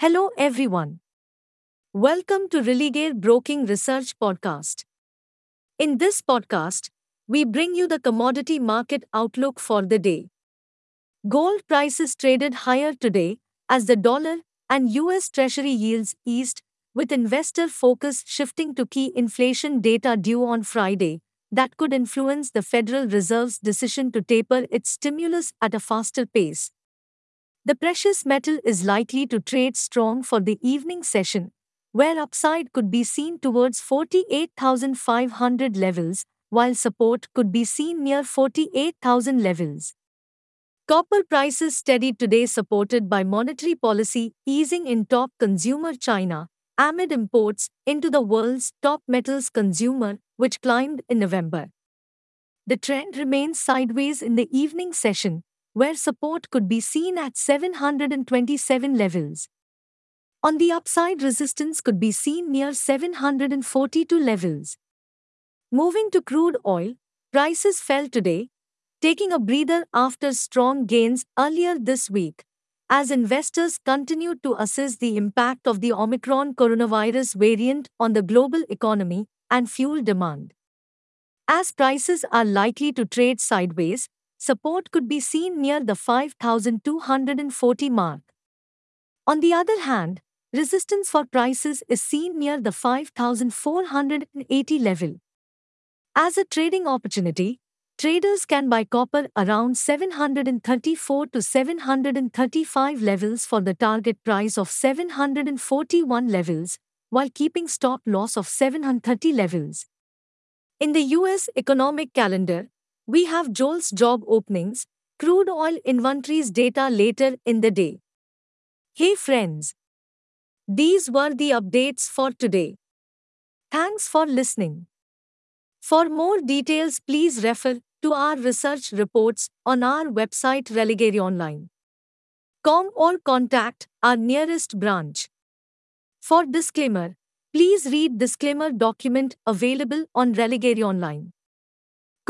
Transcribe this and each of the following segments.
Hello, everyone. Welcome to Religare Broking Research Podcast. In this podcast, we bring you the commodity market outlook for the day. Gold prices traded higher today as the dollar and US Treasury yields eased, with investor focus shifting to key inflation data due on Friday that could influence the Federal Reserve's decision to taper its stimulus at a faster pace. The precious metal is likely to trade strong for the evening session, where upside could be seen towards 48,500 levels, while support could be seen near 48,000 levels. Copper prices steadied today, supported by monetary policy easing in top consumer China, amid imports into the world's top metals consumer, which climbed in November. The trend remains sideways in the evening session, where support could be seen at 727 levels. On the upside, resistance could be seen near 742 levels. Moving to crude oil, prices fell today, taking a breather after strong gains earlier this week, as investors continued to assess the impact of the Omicron coronavirus variant on the global economy and fuel demand. As prices are likely to trade sideways, support could be seen near the 5240 mark. On the other hand, resistance for prices is seen near the 5480 level. As a trading opportunity, traders can buy copper around 734 to 735 levels for the target price of 741 levels, while keeping stop loss of 730 levels. In the US economic calendar, we have JOLTS job openings, crude oil inventories data later in the day. Hey friends! These were the updates for today. Thanks for listening. For more details, please refer to our research reports on our website ReligareOnline.com or contact our nearest branch. For disclaimer, please read disclaimer document available on Religare Online.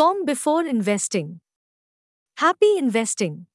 Com before investing. Happy investing!